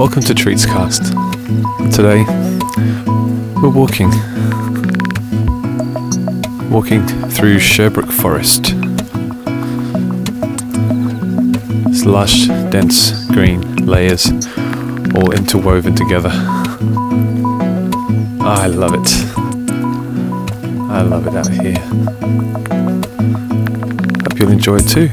Welcome to Treats Cast. Today, we're walking. Walking through Sherbrooke Forest. It's lush, dense green layers all interwoven together. Ah, I love it. I love it out here. Hope you'll enjoy it too.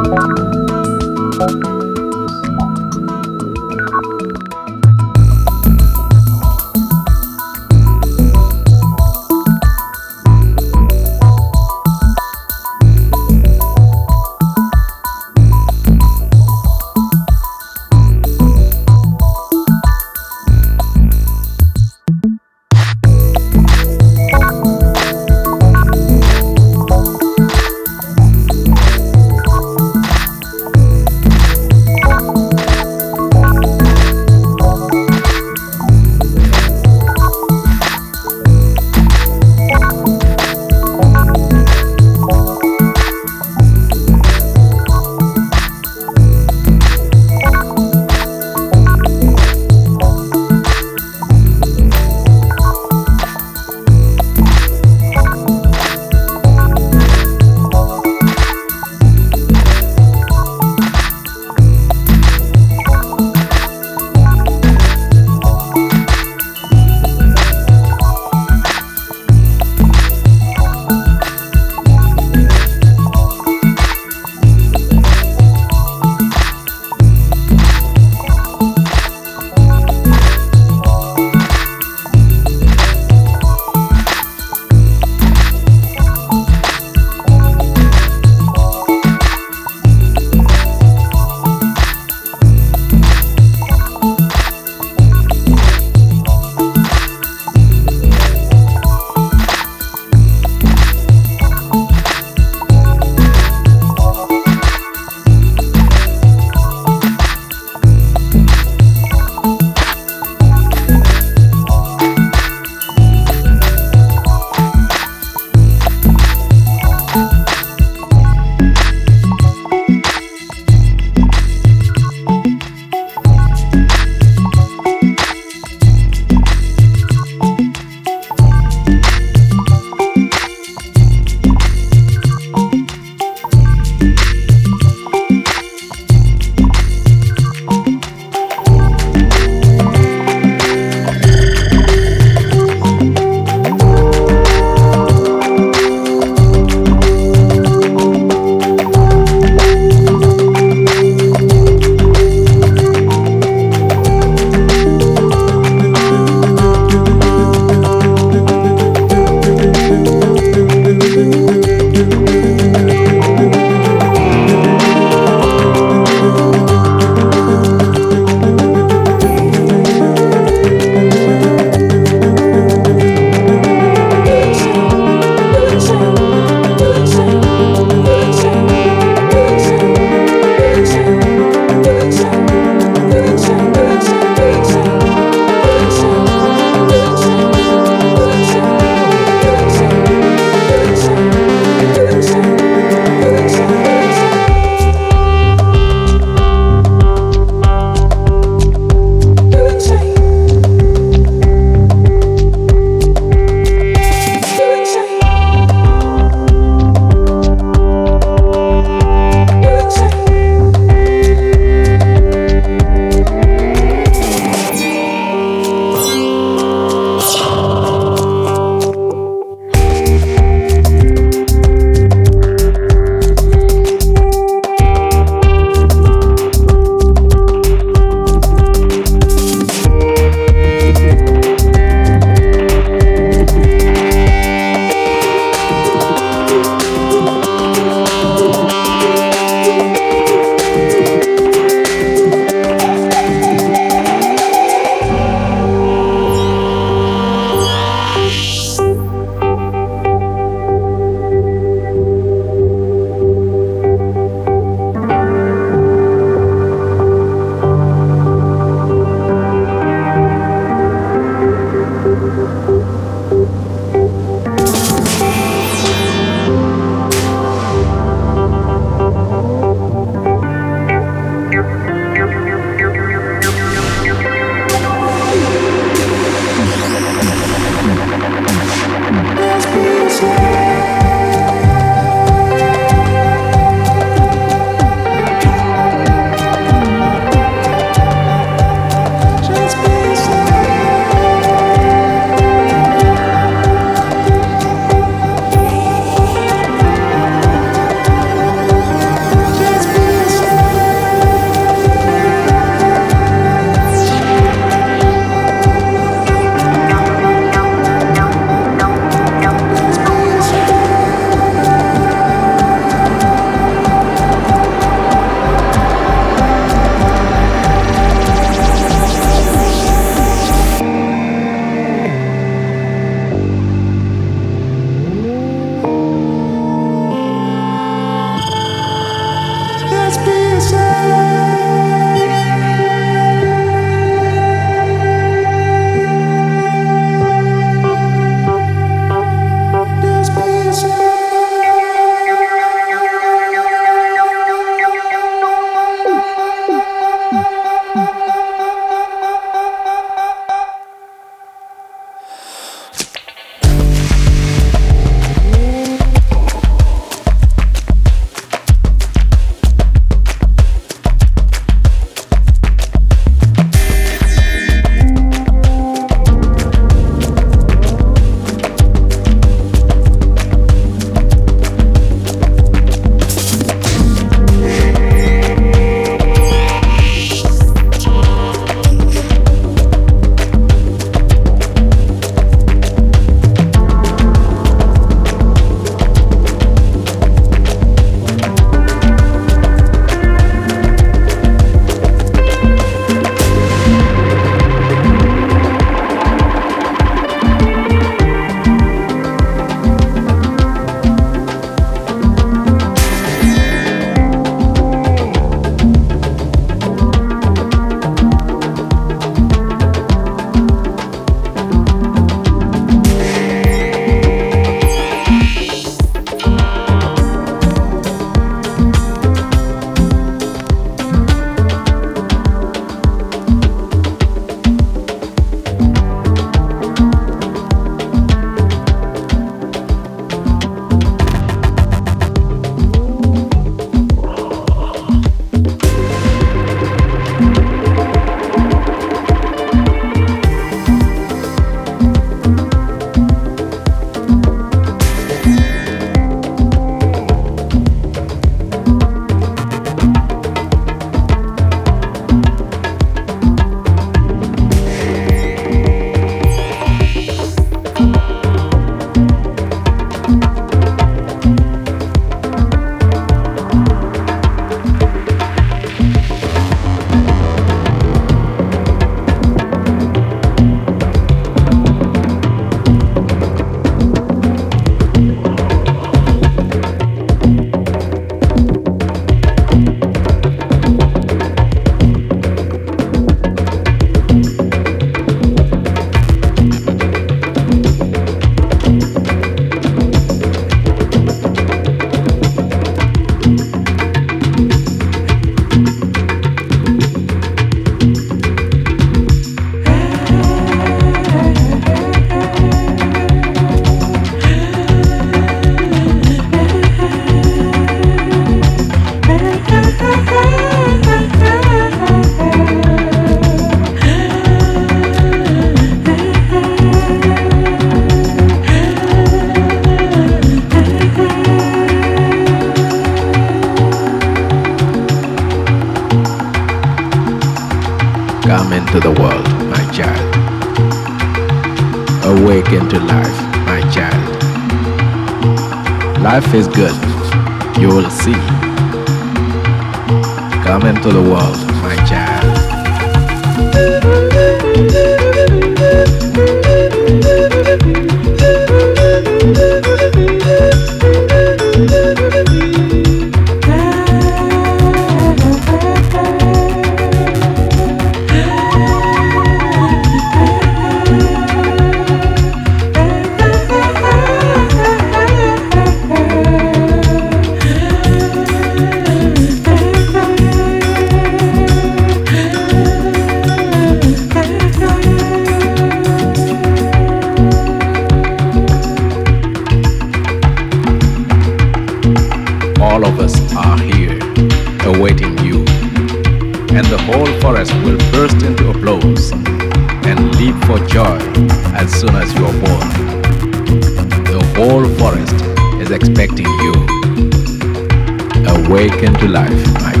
To life,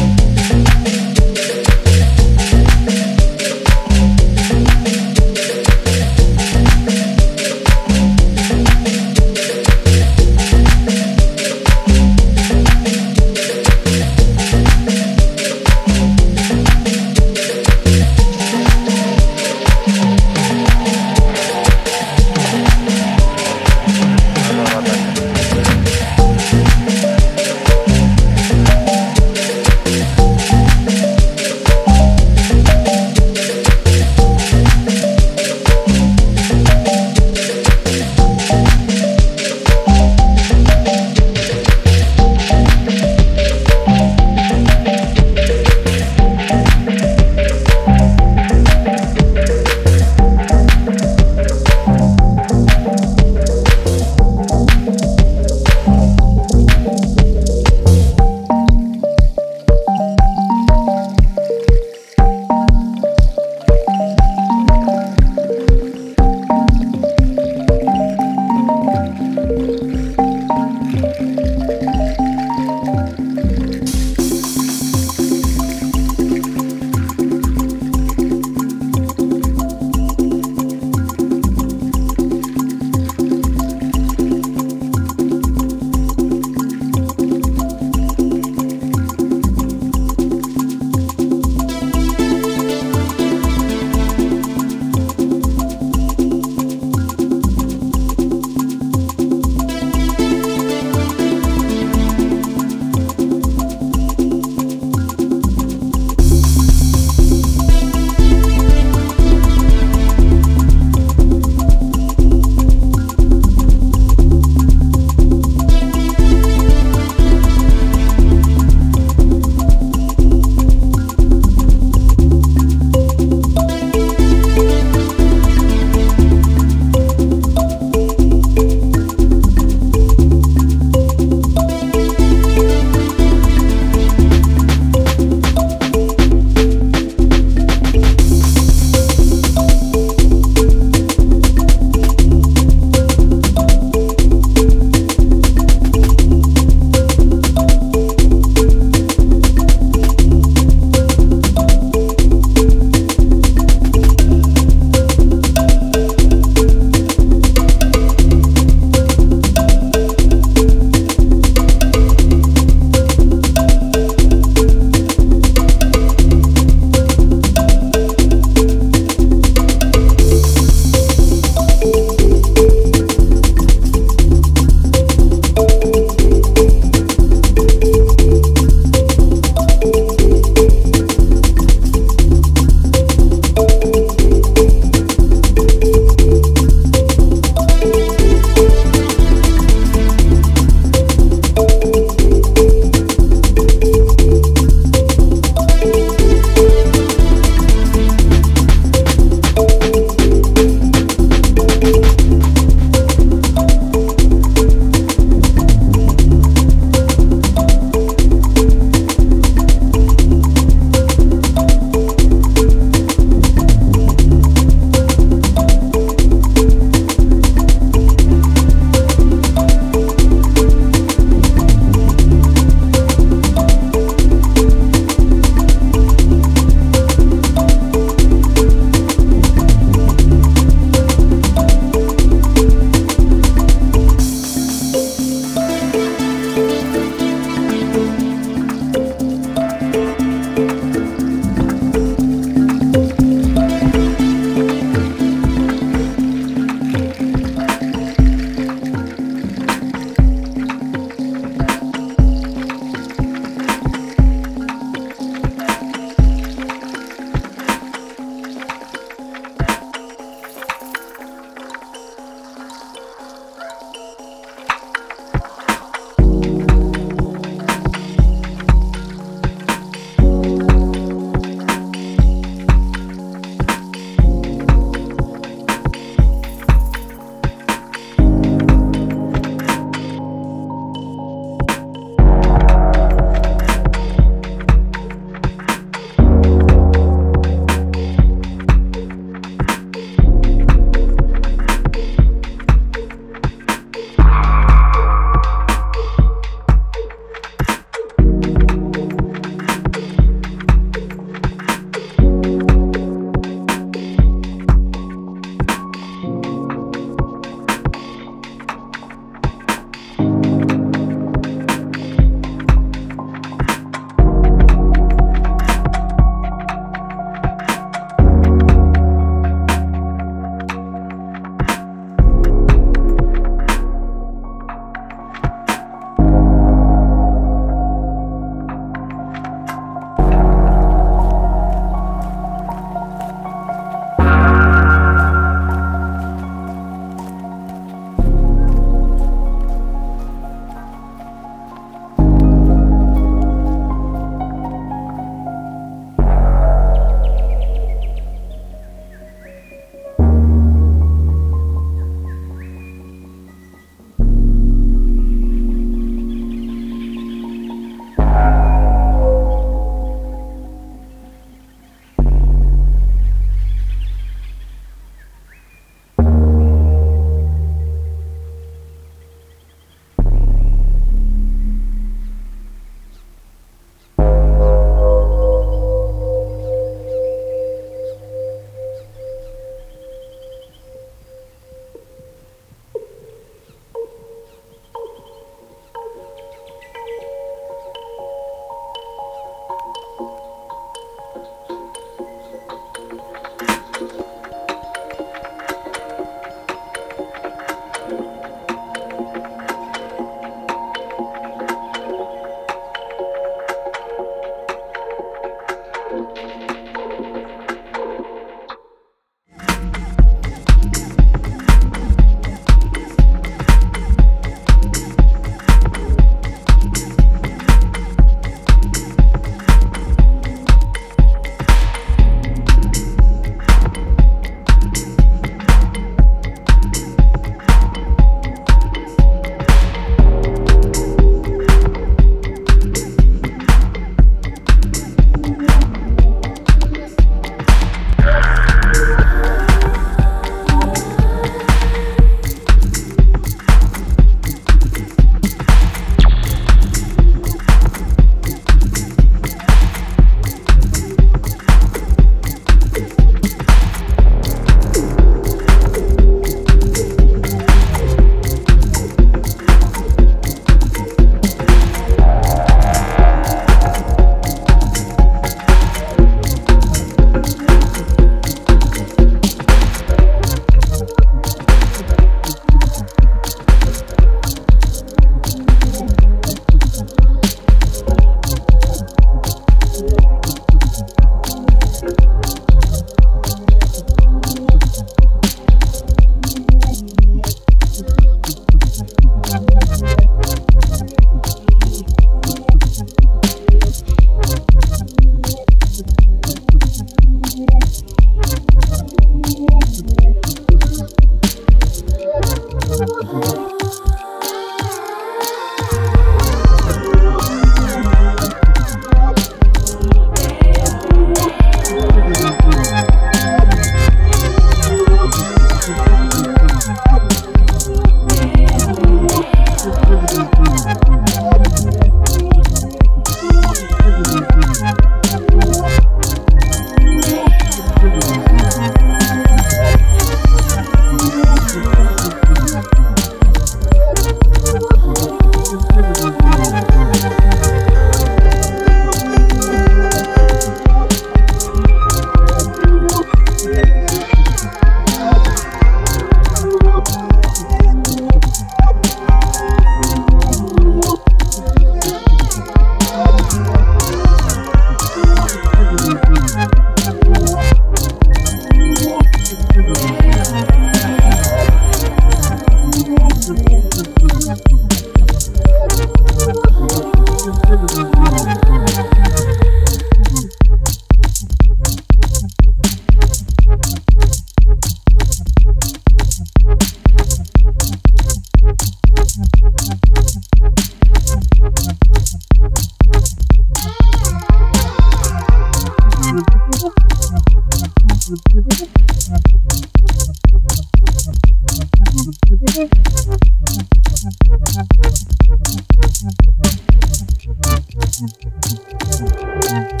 Thank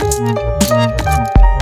you.